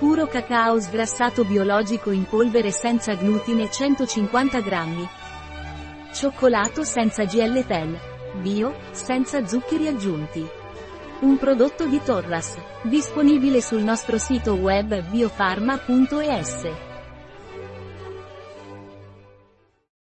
Puro cacao sgrassato biologico in polvere senza glutine 150 grammi. Cioccolato senza GLTL. Bio, senza zuccheri aggiunti. Un prodotto di Torras. Disponibile sul nostro sito web biofarma.es.